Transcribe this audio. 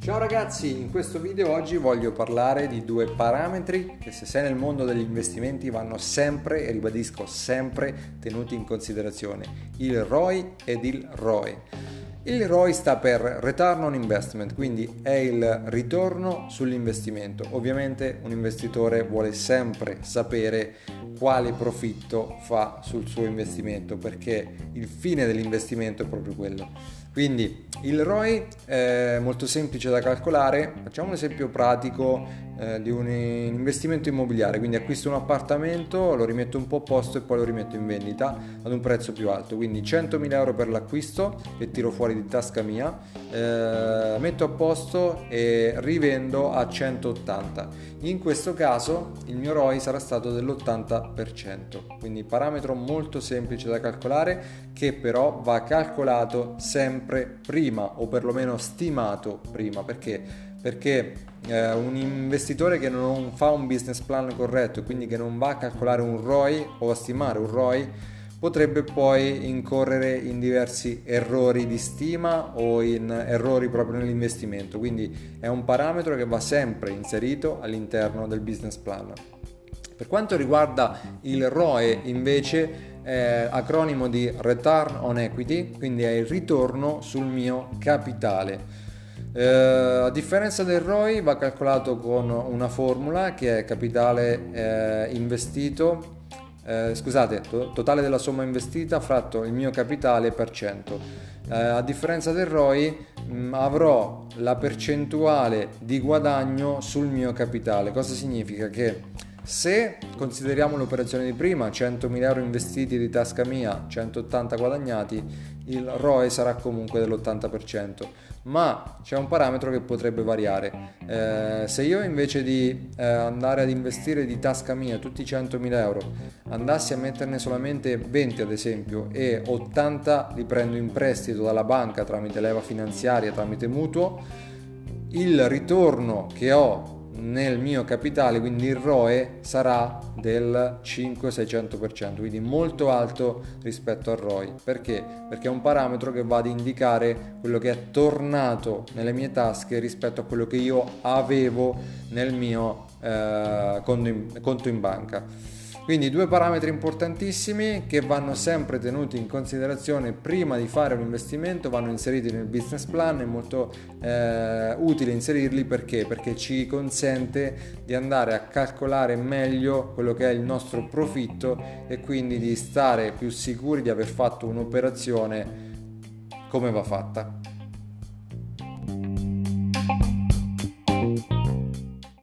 Ciao ragazzi, in questo video oggi voglio parlare di due parametri che se sei nel mondo degli investimenti vanno sempre, e ribadisco sempre, tenuti in considerazione, il ROI ed il ROE. Il ROI sta per Return on Investment, quindi è il ritorno sull'investimento. Ovviamente un investitore vuole sempre sapere quale profitto fa sul suo investimento perché il fine dell'investimento è proprio quello. Quindi il ROI è molto semplice da calcolare, facciamo un esempio pratico eh, di un investimento immobiliare, quindi acquisto un appartamento, lo rimetto un po' a posto e poi lo rimetto in vendita ad un prezzo più alto, quindi 100.000 euro per l'acquisto che tiro fuori di tasca mia, eh, metto a posto e rivendo a 180. In questo caso il mio ROI sarà stato dell'80%, quindi parametro molto semplice da calcolare che però va calcolato sempre prima o perlomeno stimato prima. Perché? Perché eh, un investitore che non fa un business plan corretto quindi che non va a calcolare un ROI o a stimare un ROI potrebbe poi incorrere in diversi errori di stima o in errori proprio nell'investimento quindi è un parametro che va sempre inserito all'interno del business plan per quanto riguarda il ROE invece è acronimo di Return on Equity, quindi è il ritorno sul mio capitale. Eh, a differenza del ROI va calcolato con una formula che è capitale eh, investito, eh, scusate, to- totale della somma investita fratto il mio capitale per cento. Eh, a differenza del ROI mh, mm, avrò la percentuale di guadagno sul mio capitale. Cosa significa? Che se consideriamo l'operazione di prima, 100.000 euro investiti di tasca mia, 180 guadagnati, il ROE sarà comunque dell'80%, ma c'è un parametro che potrebbe variare. Eh, se io invece di eh, andare ad investire di tasca mia tutti i 100.000 euro, andassi a metterne solamente 20 ad esempio e 80 li prendo in prestito dalla banca tramite leva finanziaria, tramite mutuo, il ritorno che ho nel mio capitale, quindi il ROE sarà del 5-600%, quindi molto alto rispetto al ROI. Perché? Perché è un parametro che va ad indicare quello che è tornato nelle mie tasche rispetto a quello che io avevo nel mio eh, conto, in, conto in banca. Quindi due parametri importantissimi che vanno sempre tenuti in considerazione prima di fare un investimento, vanno inseriti nel business plan, è molto eh, utile inserirli perché? Perché ci consente di andare a calcolare meglio quello che è il nostro profitto e quindi di stare più sicuri di aver fatto un'operazione come va fatta.